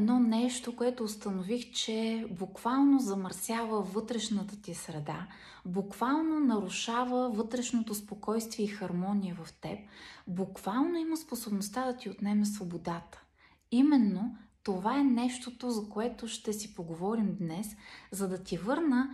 едно нещо, което установих, че буквално замърсява вътрешната ти среда, буквално нарушава вътрешното спокойствие и хармония в теб, буквално има способността да ти отнеме свободата. Именно това е нещото, за което ще си поговорим днес, за да ти върна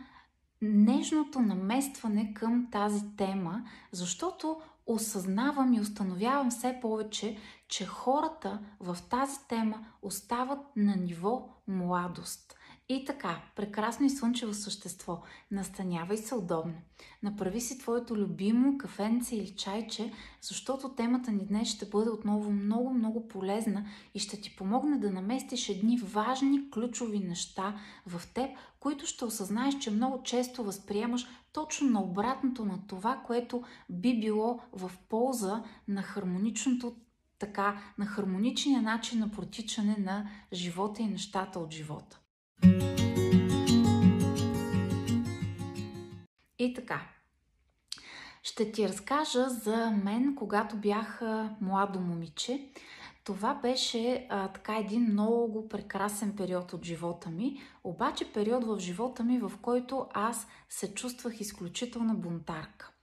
нежното наместване към тази тема, защото осъзнавам и установявам все повече, че хората в тази тема остават на ниво младост. И така, прекрасно и слънчево същество. Настанявай се удобно. Направи си твоето любимо кафенце или чайче, защото темата ни днес ще бъде отново много, много полезна и ще ти помогне да наместиш едни важни, ключови неща в теб, които ще осъзнаеш, че много често възприемаш точно на обратното на това, което би било в полза на хармоничното така, на хармоничния начин на протичане на живота и нещата от живота. И така, ще ти разкажа за мен, когато бях младо момиче. Това беше а, така един много прекрасен период от живота ми, обаче период в живота ми, в който аз се чувствах изключителна бунтарка.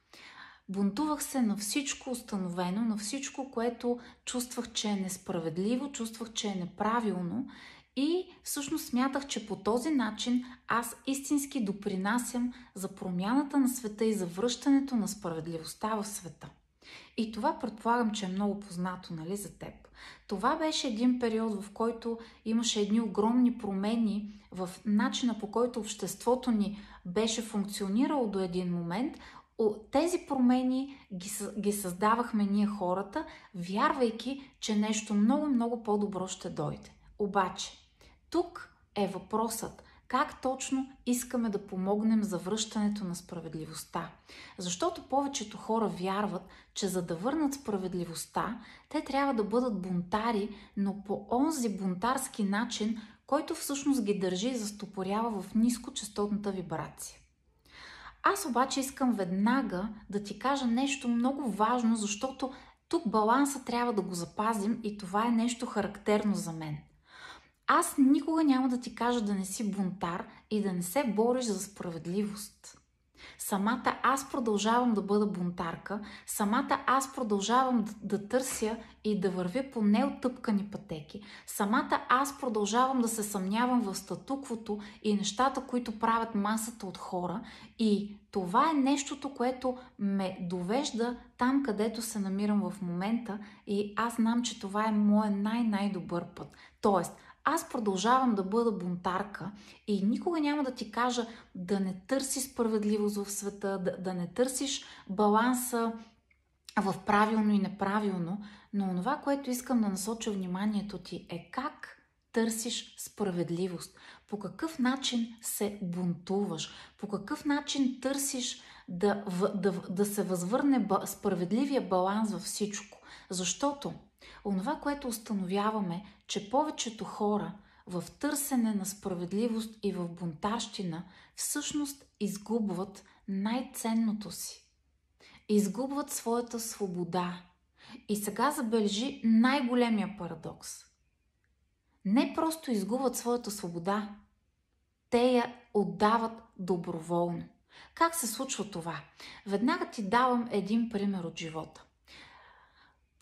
Бунтувах се на всичко установено, на всичко, което чувствах, че е несправедливо, чувствах, че е неправилно и всъщност смятах, че по този начин аз истински допринасям за промяната на света и за връщането на справедливостта в света. И това предполагам, че е много познато, нали, за теб. Това беше един период, в който имаше едни огромни промени в начина по който обществото ни беше функционирало до един момент. Тези промени ги, ги създавахме ние хората, вярвайки, че нещо много-много по-добро ще дойде. Обаче, тук е въпросът как точно искаме да помогнем за връщането на справедливостта. Защото повечето хора вярват, че за да върнат справедливостта, те трябва да бъдат бунтари, но по онзи бунтарски начин, който всъщност ги държи и застопорява в нискочастотната вибрация. Аз обаче искам веднага да ти кажа нещо много важно, защото тук баланса трябва да го запазим и това е нещо характерно за мен – аз никога няма да ти кажа да не си бунтар и да не се бориш за справедливост. Самата аз продължавам да бъда бунтарка, самата аз продължавам да, да търся и да вървя по неотъпкани пътеки, самата аз продължавам да се съмнявам в статуквото и нещата, които правят масата от хора и това е нещото, което ме довежда там, където се намирам в момента и аз знам, че това е моят най-най-добър път. Тоест, аз продължавам да бъда бунтарка и никога няма да ти кажа да не търси справедливост в света, да, да не търсиш баланса в правилно и неправилно, но това, което искам да насоча вниманието ти е как търсиш справедливост, по какъв начин се бунтуваш, по какъв начин търсиш да, да, да се възвърне справедливия баланс във всичко. Защото Онова, което установяваме, че повечето хора в търсене на справедливост и в бунтарщина всъщност изгубват най-ценното си. Изгубват своята свобода. И сега забележи най-големия парадокс. Не просто изгубват своята свобода, те я отдават доброволно. Как се случва това? Веднага ти давам един пример от живота.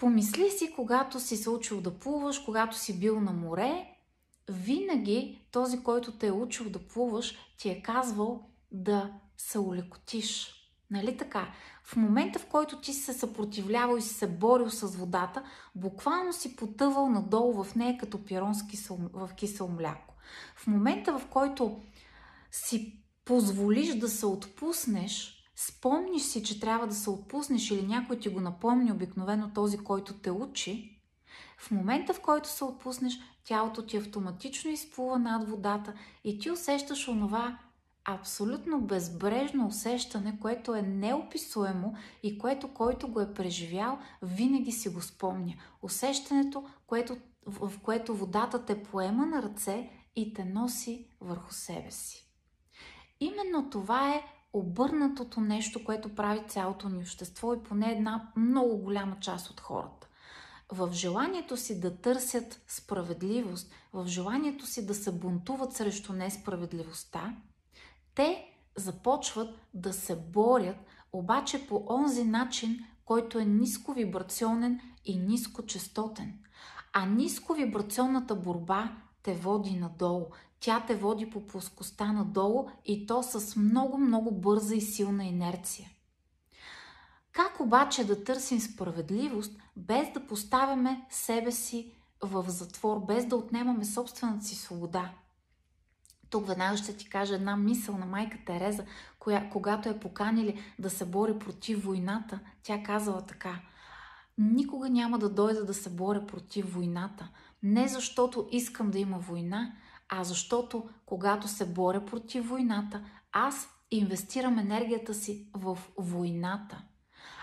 Помисли си, когато си се учил да плуваш, когато си бил на море, винаги този, който те е учил да плуваш, ти е казвал да се улекотиш. Нали така? В момента, в който ти се съпротивлявал и си се борил с водата, буквално си потъвал надолу в нея като пирон в кисело мляко. В момента, в който си позволиш да се отпуснеш, спомниш си, че трябва да се отпуснеш или някой ти го напомни, обикновено този, който те учи, в момента, в който се отпуснеш, тялото ти автоматично изплува над водата и ти усещаш онова абсолютно безбрежно усещане, което е неописуемо и което, който го е преживял, винаги си го спомня. Усещането, което, в което водата те поема на ръце и те носи върху себе си. Именно това е обърнатото нещо, което прави цялото ни общество и поне една много голяма част от хората. в желанието си да търсят справедливост, в желанието си да се бунтуват срещу несправедливостта, те започват да се борят, обаче по онзи начин, който е нисковибрационен и нискочастотен. А нисковибрационната борба те води надолу. Тя те води по плоскостта надолу и то с много-много бърза и силна инерция. Как обаче да търсим справедливост, без да поставяме себе си в затвор, без да отнемаме собствената си свобода? Тук веднага ще ти кажа една мисъл на майка Тереза, коя, когато е поканили да се бори против войната, тя казала така. Никога няма да дойда да се боря против войната. Не защото искам да има война, а защото когато се боря против войната, аз инвестирам енергията си в войната.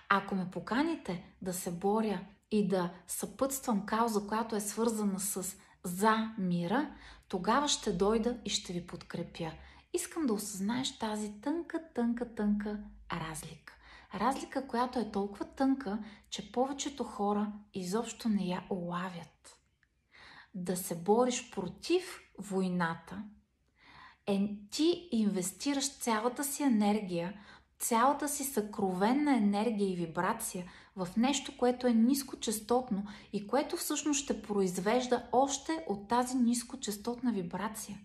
Ако ме поканите да се боря и да съпътствам кауза, която е свързана с за мира, тогава ще дойда и ще ви подкрепя. Искам да осъзнаеш тази тънка, тънка, тънка разлика. Разлика, която е толкова тънка, че повечето хора изобщо не я улавят. Да се бориш против войната, е ти инвестираш цялата си енергия, цялата си съкровенна енергия и вибрация в нещо, което е нискочастотно и което всъщност ще произвежда още от тази нискочастотна вибрация.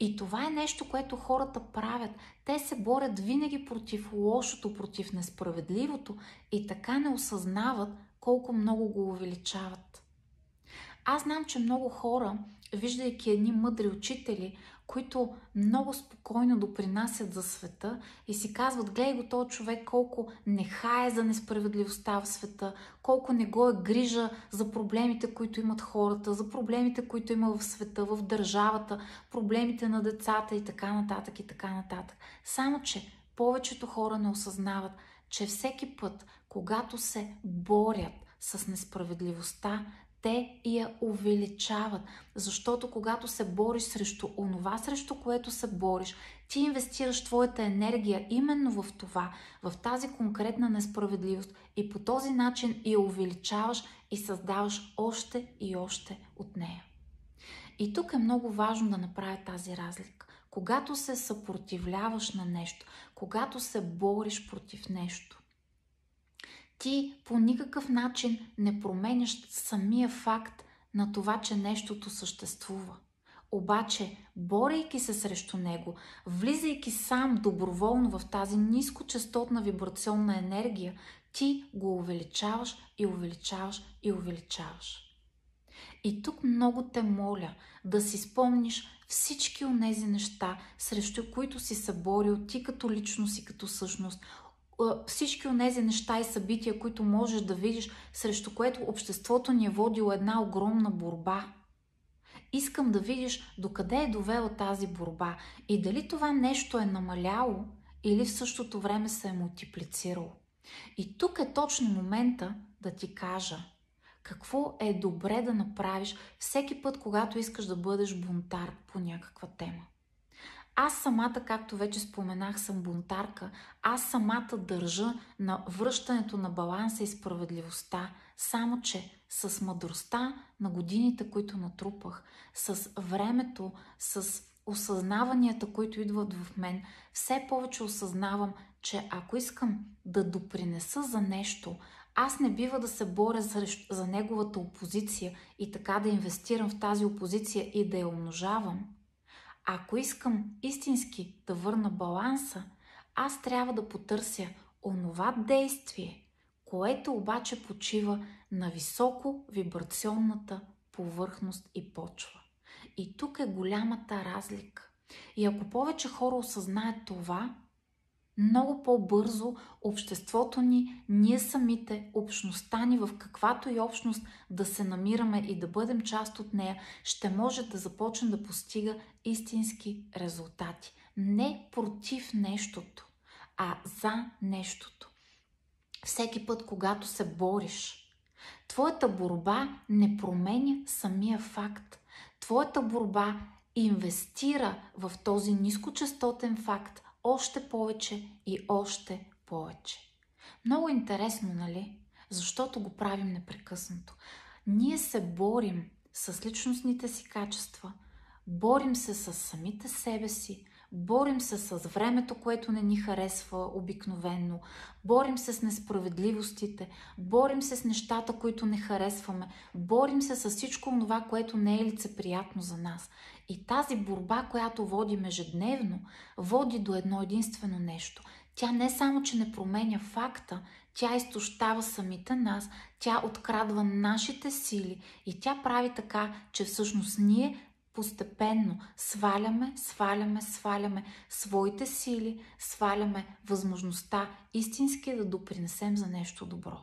И това е нещо, което хората правят. Те се борят винаги против лошото, против несправедливото и така не осъзнават колко много го увеличават. Аз знам, че много хора, виждайки едни мъдри учители, които много спокойно допринасят за света и си казват, гледай го този човек колко не хае за несправедливостта в света, колко не го е грижа за проблемите, които имат хората, за проблемите, които има в света, в държавата, проблемите на децата и така нататък и така нататък. Само, че повечето хора не осъзнават, че всеки път, когато се борят с несправедливостта, те я увеличават. Защото когато се бориш срещу онова, срещу което се бориш, ти инвестираш твоята енергия именно в това, в тази конкретна несправедливост и по този начин я увеличаваш и създаваш още и още от нея. И тук е много важно да направя тази разлика. Когато се съпротивляваш на нещо, когато се бориш против нещо, ти по никакъв начин не променяш самия факт на това, че нещото съществува. Обаче, борейки се срещу него, влизайки сам доброволно в тази нискочастотна вибрационна енергия, ти го увеличаваш и увеличаваш и увеличаваш. И тук много те моля да си спомниш всички от тези неща, срещу които си се борил ти като личност и като същност, всички от тези неща и събития, които можеш да видиш, срещу което обществото ни е водило една огромна борба. Искам да видиш докъде е довела тази борба и дали това нещо е намаляло или в същото време се е мултиплицирало. И тук е точно момента да ти кажа какво е добре да направиш всеки път, когато искаш да бъдеш бунтар по някаква тема. Аз самата, както вече споменах, съм бунтарка. Аз самата държа на връщането на баланса и справедливостта, само че с мъдростта на годините, които натрупах, с времето, с осъзнаванията, които идват в мен, все повече осъзнавам, че ако искам да допринеса за нещо, аз не бива да се боря за, за неговата опозиция и така да инвестирам в тази опозиция и да я умножавам – ако искам истински да върна баланса, аз трябва да потърся онова действие, което обаче почива на високо вибрационната повърхност и почва. И тук е голямата разлика. И ако повече хора осъзнаят това, много по-бързо обществото ни, ние самите, общността ни, в каквато и общност да се намираме и да бъдем част от нея, ще може да започне да постига истински резултати. Не против нещото, а за нещото. Всеки път, когато се бориш, твоята борба не променя самия факт. Твоята борба инвестира в този нискочастотен факт още повече и още повече. Много интересно, нали? Защото го правим непрекъснато. Ние се борим с личностните си качества, борим се с самите себе си, борим се с времето, което не ни харесва обикновенно, борим се с несправедливостите, борим се с нещата, които не харесваме, борим се с всичко това, което не е лицеприятно за нас. И тази борба, която водим ежедневно, води до едно единствено нещо. Тя не само, че не променя факта, тя изтощава самите нас, тя открадва нашите сили и тя прави така, че всъщност ние постепенно сваляме, сваляме, сваляме своите сили, сваляме възможността истински да допринесем за нещо добро.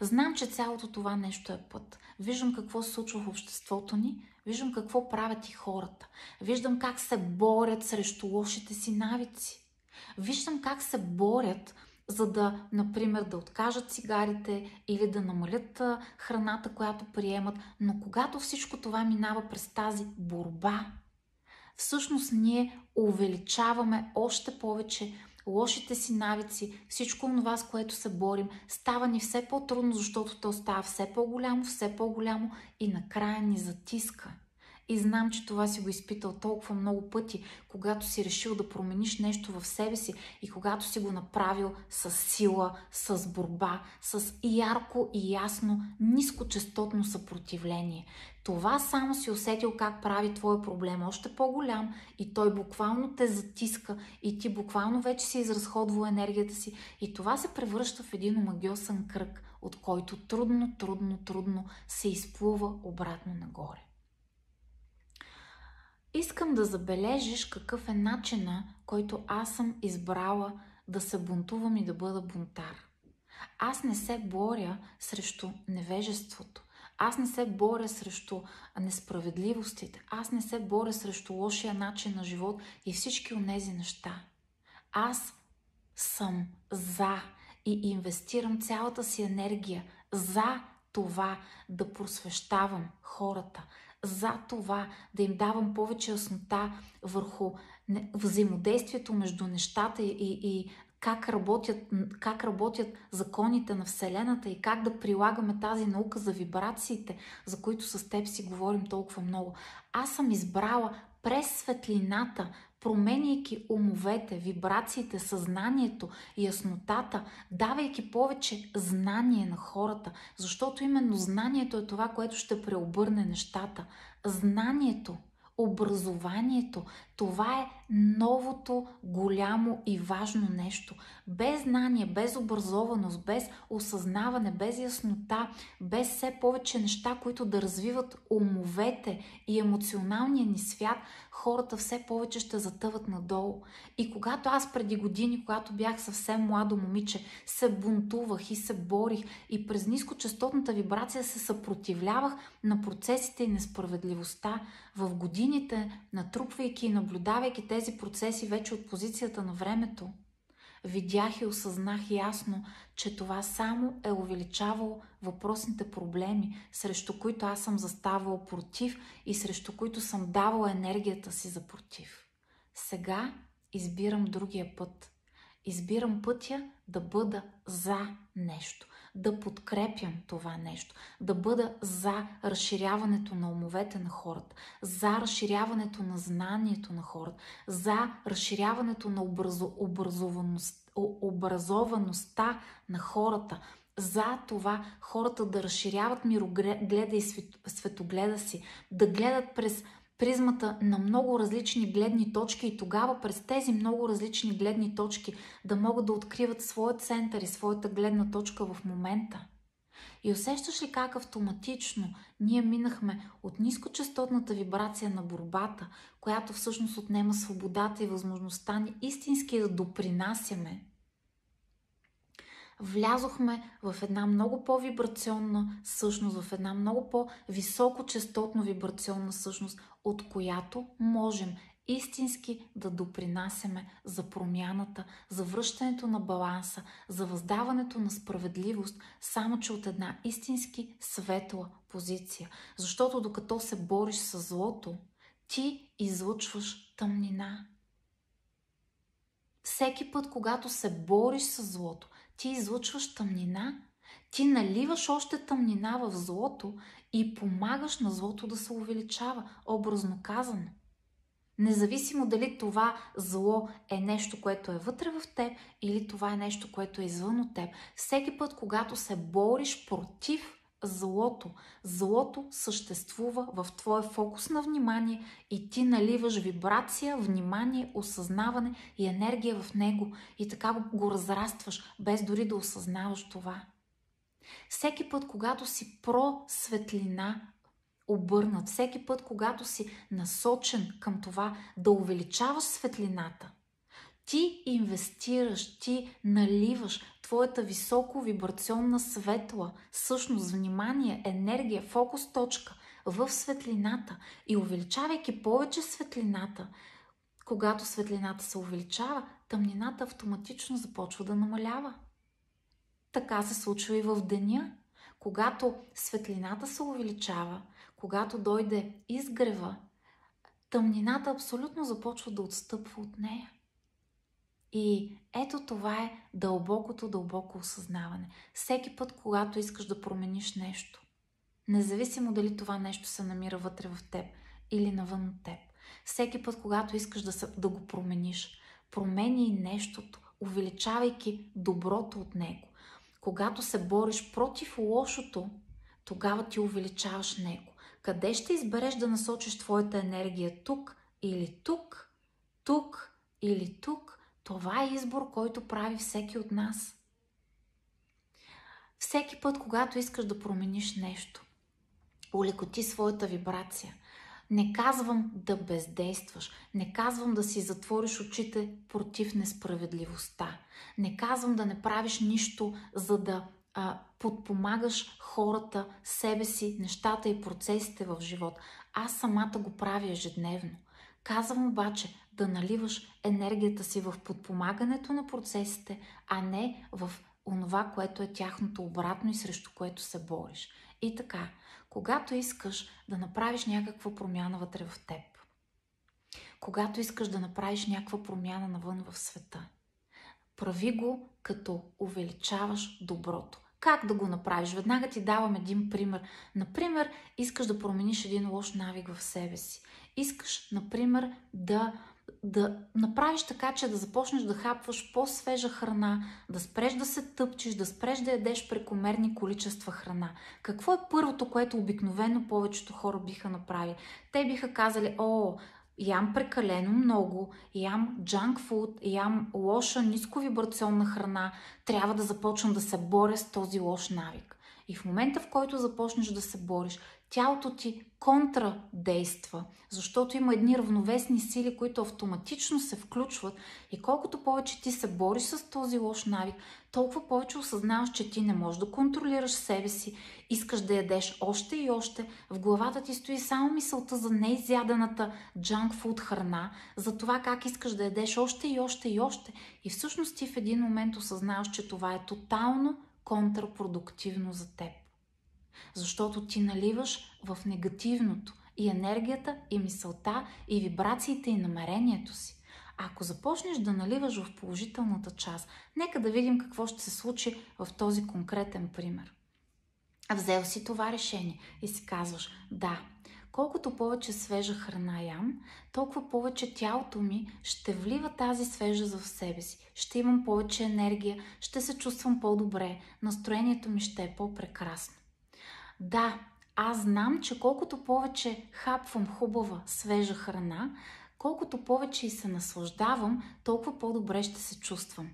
Знам, че цялото това нещо е път. Виждам какво се случва в обществото ни, виждам какво правят и хората. Виждам как се борят срещу лошите си навици. Виждам как се борят за да, например, да откажат цигарите или да намалят храната, която приемат. Но когато всичко това минава през тази борба, всъщност ние увеличаваме още повече лошите си навици, всичко това, с което се борим, става ни все по-трудно, защото то става все по-голямо, все по-голямо и накрая ни затиска. И знам, че това си го изпитал толкова много пъти, когато си решил да промениш нещо в себе си и когато си го направил с сила, с борба, с ярко и ясно, нискочастотно съпротивление. Това само си усетил как прави твой проблем още по-голям и той буквално те затиска и ти буквално вече си изразходвал енергията си и това се превръща в един омагиосен кръг, от който трудно, трудно, трудно се изплува обратно нагоре. Искам да забележиш какъв е начина, който аз съм избрала да се бунтувам и да бъда бунтар. Аз не се боря срещу невежеството. Аз не се боря срещу несправедливостите. Аз не се боря срещу лошия начин на живот и всички от тези неща. Аз съм за и инвестирам цялата си енергия за това да просвещавам хората, за това да им давам повече яснота върху взаимодействието между нещата и, и как работят, как работят законите на Вселената и как да прилагаме тази наука за вибрациите, за които с теб си говорим толкова много. Аз съм избрала през светлината, променяйки умовете, вибрациите, съзнанието, яснотата, давайки повече знание на хората, защото именно знанието е това, което ще преобърне нещата. Знанието образованието. Това е новото голямо и важно нещо. Без знание, без образованост, без осъзнаване, без яснота, без все повече неща, които да развиват умовете и емоционалния ни свят, хората все повече ще затъват надолу. И когато аз преди години, когато бях съвсем младо момиче, се бунтувах и се борих и през нискочастотната вибрация се съпротивлявах на процесите и несправедливостта, в годините, натрупвайки и наблюдавайки тези процеси вече от позицията на времето, видях и осъзнах ясно, че това само е увеличавало въпросните проблеми, срещу които аз съм заставал против и срещу които съм давала енергията си за против. Сега избирам другия път. Избирам пътя да бъда за нещо да подкрепям това нещо, да бъда за разширяването на умовете на хората, за разширяването на знанието на хората, за разширяването на образо, образованост, образоваността на хората, за това хората да разширяват мирогледа и светогледа си, да гледат през призмата на много различни гледни точки и тогава през тези много различни гледни точки да могат да откриват своя център и своята гледна точка в момента. И усещаш ли как автоматично ние минахме от нискочастотната вибрация на борбата, която всъщност отнема свободата и възможността ни истински да допринасяме влязохме в една много по-вибрационна същност, в една много по-високочастотно вибрационна същност, от която можем истински да допринасяме за промяната, за връщането на баланса, за въздаването на справедливост, само че от една истински светла позиция. Защото докато се бориш с злото, ти излъчваш тъмнина. Всеки път, когато се бориш с злото, ти излъчваш тъмнина, Ти наливаш още тъмнина в злото и помагаш на злото да се увеличава, образно казано. Независимо дали това зло е нещо, което е вътре в теб или това е нещо, което е извън от теб. Всеки път, когато се бориш против злото, злото съществува в твоя фокус на внимание и ти наливаш вибрация, внимание, осъзнаване и енергия в него и така го, разрастваш, без дори да осъзнаваш това. Всеки път, когато си про светлина, обърнат. Всеки път, когато си насочен към това да увеличаваш светлината, ти инвестираш, ти наливаш твоята високо вибрационна светла, същност, внимание, енергия, фокус точка в светлината и увеличавайки повече светлината, когато светлината се увеличава, тъмнината автоматично започва да намалява. Така се случва и в деня. Когато светлината се увеличава, когато дойде изгрева, тъмнината абсолютно започва да отстъпва от нея. И ето това е дълбокото, дълбоко осъзнаване. Всеки път, когато искаш да промениш нещо, независимо дали това нещо се намира вътре в теб или навън от теб, всеки път, когато искаш да, се, да го промениш, промени нещото, увеличавайки доброто от него. Когато се бориш против лошото, тогава ти увеличаваш него. Къде ще избереш да насочиш твоята енергия? Тук или тук? Тук или тук? Това е избор, който прави всеки от нас. Всеки път, когато искаш да промениш нещо, улекоти своята вибрация. Не казвам да бездействаш, не казвам да си затвориш очите против несправедливостта, не казвам да не правиш нищо, за да а, подпомагаш хората, себе си, нещата и процесите в живот. Аз самата го правя ежедневно. Казвам обаче да наливаш енергията си в подпомагането на процесите, а не в онова, което е тяхното обратно и срещу което се бориш. И така, когато искаш да направиш някаква промяна вътре в теб, когато искаш да направиш някаква промяна навън в света, прави го като увеличаваш доброто. Как да го направиш? Веднага ти давам един пример. Например, искаш да промениш един лош навик в себе си. Искаш, например, да, да направиш така, че да започнеш да хапваш по-свежа храна, да спреш да се тъпчеш, да спреш да ядеш прекомерни количества храна. Какво е първото, което обикновено повечето хора биха направили? Те биха казали, о, ям прекалено много, ям джанк фуд, ям лоша нисковибрационна храна, трябва да започвам да се боря с този лош навик. И в момента, в който започнеш да се бориш, тялото ти контрадейства, защото има едни равновесни сили, които автоматично се включват и колкото повече ти се бориш с този лош навик, толкова повече осъзнаваш, че ти не можеш да контролираш себе си, искаш да ядеш още и още, в главата ти стои само мисълта за неизядената джанк фуд храна, за това как искаш да ядеш още и още и още и всъщност ти в един момент осъзнаваш, че това е тотално контрапродуктивно за теб. Защото ти наливаш в негативното и енергията, и мисълта, и вибрациите, и намерението си. Ако започнеш да наливаш в положителната част, нека да видим какво ще се случи в този конкретен пример. Взел си това решение и си казваш, да, колкото повече свежа храна ям, толкова повече тялото ми ще влива тази свежа в себе си. Ще имам повече енергия, ще се чувствам по-добре, настроението ми ще е по-прекрасно. Да, аз знам, че колкото повече хапвам хубава, свежа храна, колкото повече и се наслаждавам, толкова по-добре ще се чувствам.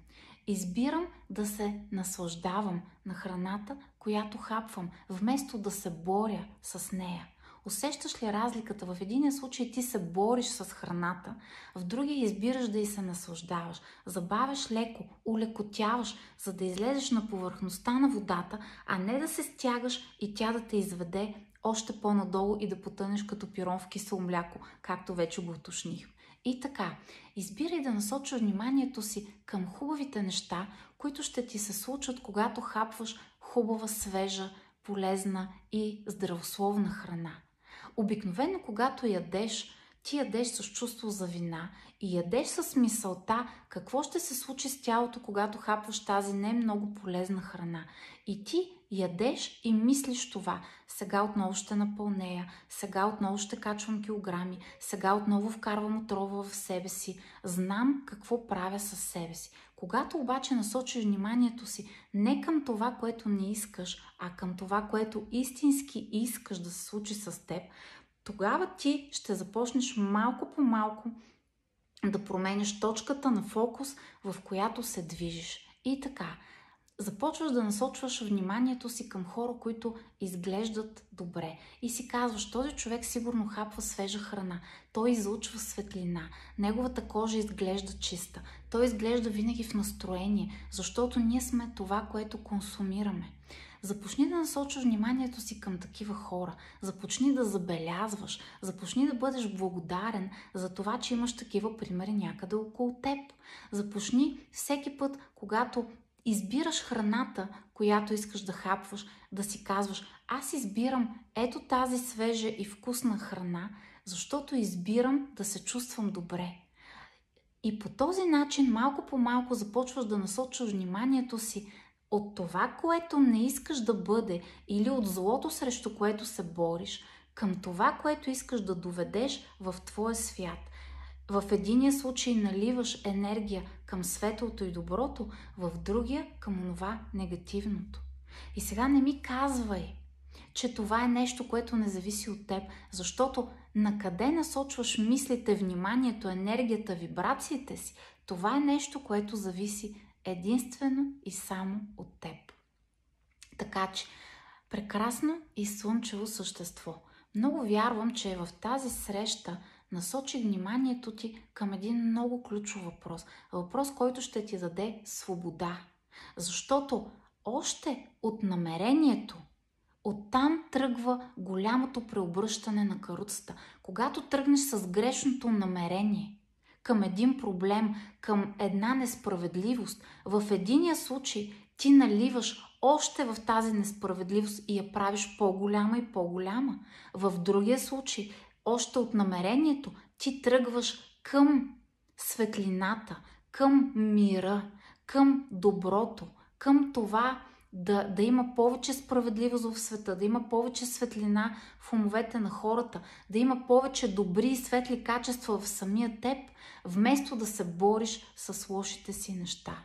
Избирам да се наслаждавам на храната, която хапвам, вместо да се боря с нея. Усещаш ли разликата? В един случай ти се бориш с храната, в другия избираш да й се наслаждаваш. Забавяш леко, улекотяваш, за да излезеш на повърхността на водата, а не да се стягаш и тя да те изведе още по-надолу и да потънеш като пирон в кисело мляко, както вече го уточних. И така, избирай да насочиш вниманието си към хубавите неща, които ще ти се случат, когато хапваш хубава, свежа, полезна и здравословна храна. Обикновено, когато ядеш, ти ядеш с чувство за вина и ядеш с мисълта какво ще се случи с тялото, когато хапваш тази не много полезна храна. И ти ядеш и мислиш това. Сега отново ще напълнея, сега отново ще качвам килограми, сега отново вкарвам отрова в себе си. Знам какво правя със себе си. Когато обаче насочиш вниманието си не към това, което не искаш, а към това, което истински искаш да се случи с теб, тогава ти ще започнеш малко по малко да променяш точката на фокус, в която се движиш. И така, започваш да насочваш вниманието си към хора, които изглеждат добре. И си казваш, този човек сигурно хапва свежа храна, той излучва светлина, неговата кожа изглежда чиста, той изглежда винаги в настроение, защото ние сме това, което консумираме. Започни да насочваш вниманието си към такива хора. Започни да забелязваш. Започни да бъдеш благодарен за това, че имаш такива примери някъде около теб. Започни всеки път, когато избираш храната, която искаш да хапваш, да си казваш, аз избирам ето тази свежа и вкусна храна, защото избирам да се чувствам добре. И по този начин малко по малко започваш да насочваш вниманието си от това, което не искаш да бъде или от злото, срещу което се бориш, към това, което искаш да доведеш в твоя свят. В единия случай наливаш енергия към светлото и доброто, в другия към това негативното. И сега не ми казвай, че това е нещо, което не зависи от теб, защото на къде насочваш мислите, вниманието, енергията, вибрациите си, това е нещо, което зависи единствено и само от теб. Така че, прекрасно и слънчево същество. Много вярвам, че в тази среща насочи вниманието ти към един много ключов въпрос. Въпрос, който ще ти даде свобода. Защото още от намерението, оттам тръгва голямото преобръщане на каруцата. Когато тръгнеш с грешното намерение – към един проблем, към една несправедливост. В единия случай ти наливаш още в тази несправедливост и я правиш по-голяма и по-голяма. В другия случай, още от намерението, ти тръгваш към светлината, към мира, към доброто, към това, да, да има повече справедливост в света, да има повече светлина в умовете на хората, да има повече добри и светли качества в самия теб, вместо да се бориш с лошите си неща.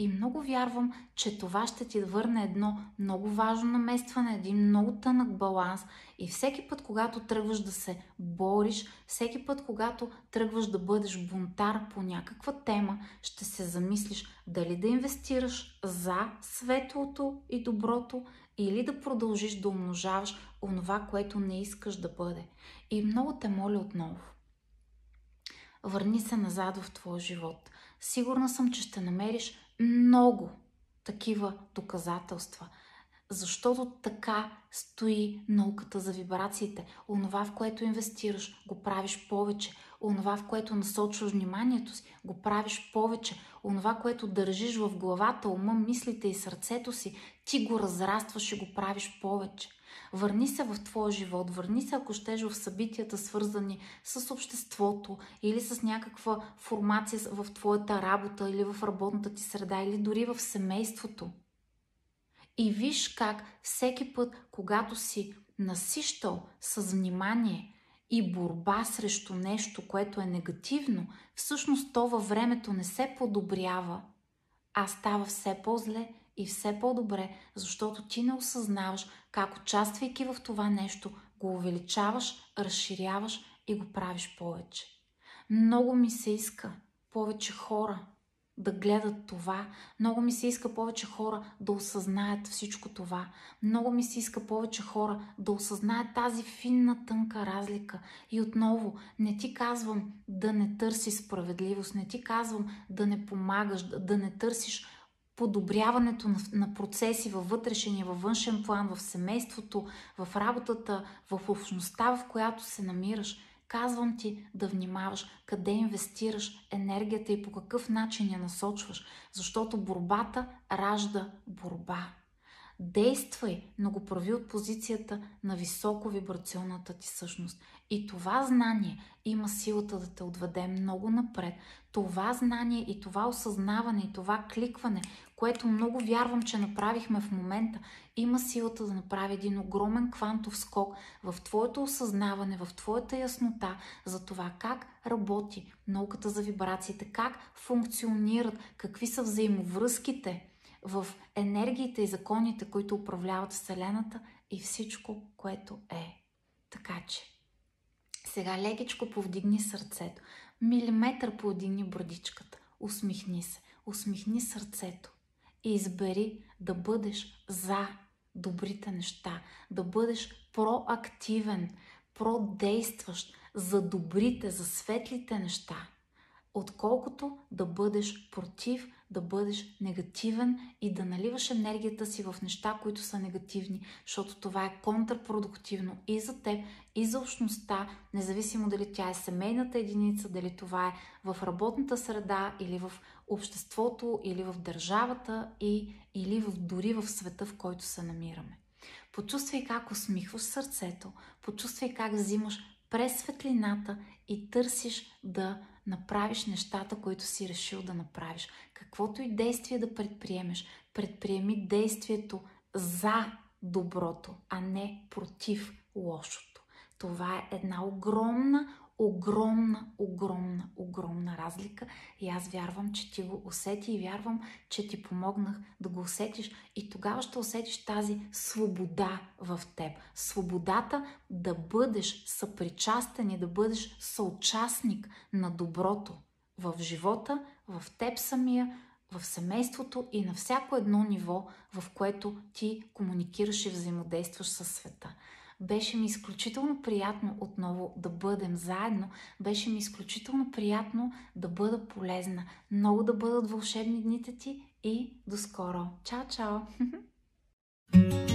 И много вярвам, че това ще ти върне едно много важно наместване, един много тънък баланс. И всеки път, когато тръгваш да се бориш, всеки път, когато тръгваш да бъдеш бунтар по някаква тема, ще се замислиш дали да инвестираш за светлото и доброто или да продължиш да умножаваш онова, което не искаш да бъде. И много те моля отново. Върни се назад в твоя живот. Сигурна съм, че ще намериш много такива доказателства. Защото така стои науката за вибрациите. Онова, в което инвестираш, го правиш повече. Онова, в което насочваш вниманието си, го правиш повече. Онова, което държиш в главата, ума, мислите и сърцето си, ти го разрастваш и го правиш повече. Върни се в твоя живот, върни се, ако щеш, в събитията, свързани с обществото или с някаква формация в твоята работа или в работната ти среда или дори в семейството. И виж как всеки път, когато си насищал с внимание и борба срещу нещо, което е негативно, всъщност то във времето не се подобрява, а става все по-зле и все по-добре, защото ти не осъзнаваш как участвайки в това нещо, го увеличаваш, разширяваш и го правиш повече. Много ми се иска повече хора да гледат това. Много ми се иска повече хора да осъзнаят всичко това. Много ми се иска повече хора да осъзнаят тази финна, тънка разлика. И отново, не ти казвам да не търси справедливост, не ти казвам да не помагаш, да не търсиш подобряването на, на процеси във вътрешен и във външен план, в семейството, в работата, в общността, в която се намираш. Казвам ти да внимаваш къде инвестираш енергията и по какъв начин я насочваш, защото борбата ражда борба. Действай, но го прави от позицията на високо вибрационната ти същност. И това знание има силата да те отведе много напред. Това знание и това осъзнаване и това кликване, което много вярвам, че направихме в момента, има силата да направи един огромен квантов скок в твоето осъзнаване, в твоята яснота за това как работи науката за вибрациите, как функционират, какви са взаимовръзките в енергиите и законите, които управляват Вселената и всичко, което е. Така че, сега лекичко повдигни сърцето, милиметър повдигни брадичката, усмихни се, усмихни сърцето. И избери да бъдеш за добрите неща, да бъдеш проактивен, продействащ за добрите, за светлите неща, отколкото да бъдеш против да бъдеш негативен и да наливаш енергията си в неща, които са негативни, защото това е контрпродуктивно и за теб, и за общността, независимо дали тя е семейната единица, дали това е в работната среда или в обществото, или в държавата, и, или в, дори в света, в който се намираме. Почувствай как усмихваш сърцето, почувствай как взимаш през светлината и търсиш да направиш нещата, които си решил да направиш. Каквото и действие да предприемеш, предприеми действието за доброто, а не против лошото. Това е една огромна, огромна, огромна, огромна разлика и аз вярвам, че ти го усети и вярвам, че ти помогнах да го усетиш и тогава ще усетиш тази свобода в теб. Свободата да бъдеш съпричастен и да бъдеш съучастник на доброто в живота, в теб самия, в семейството и на всяко едно ниво, в което ти комуникираш и взаимодействаш със света. Беше ми изключително приятно отново да бъдем заедно. Беше ми изключително приятно да бъда полезна. Много да бъдат вълшебни дните ти и до скоро. Чао, чао!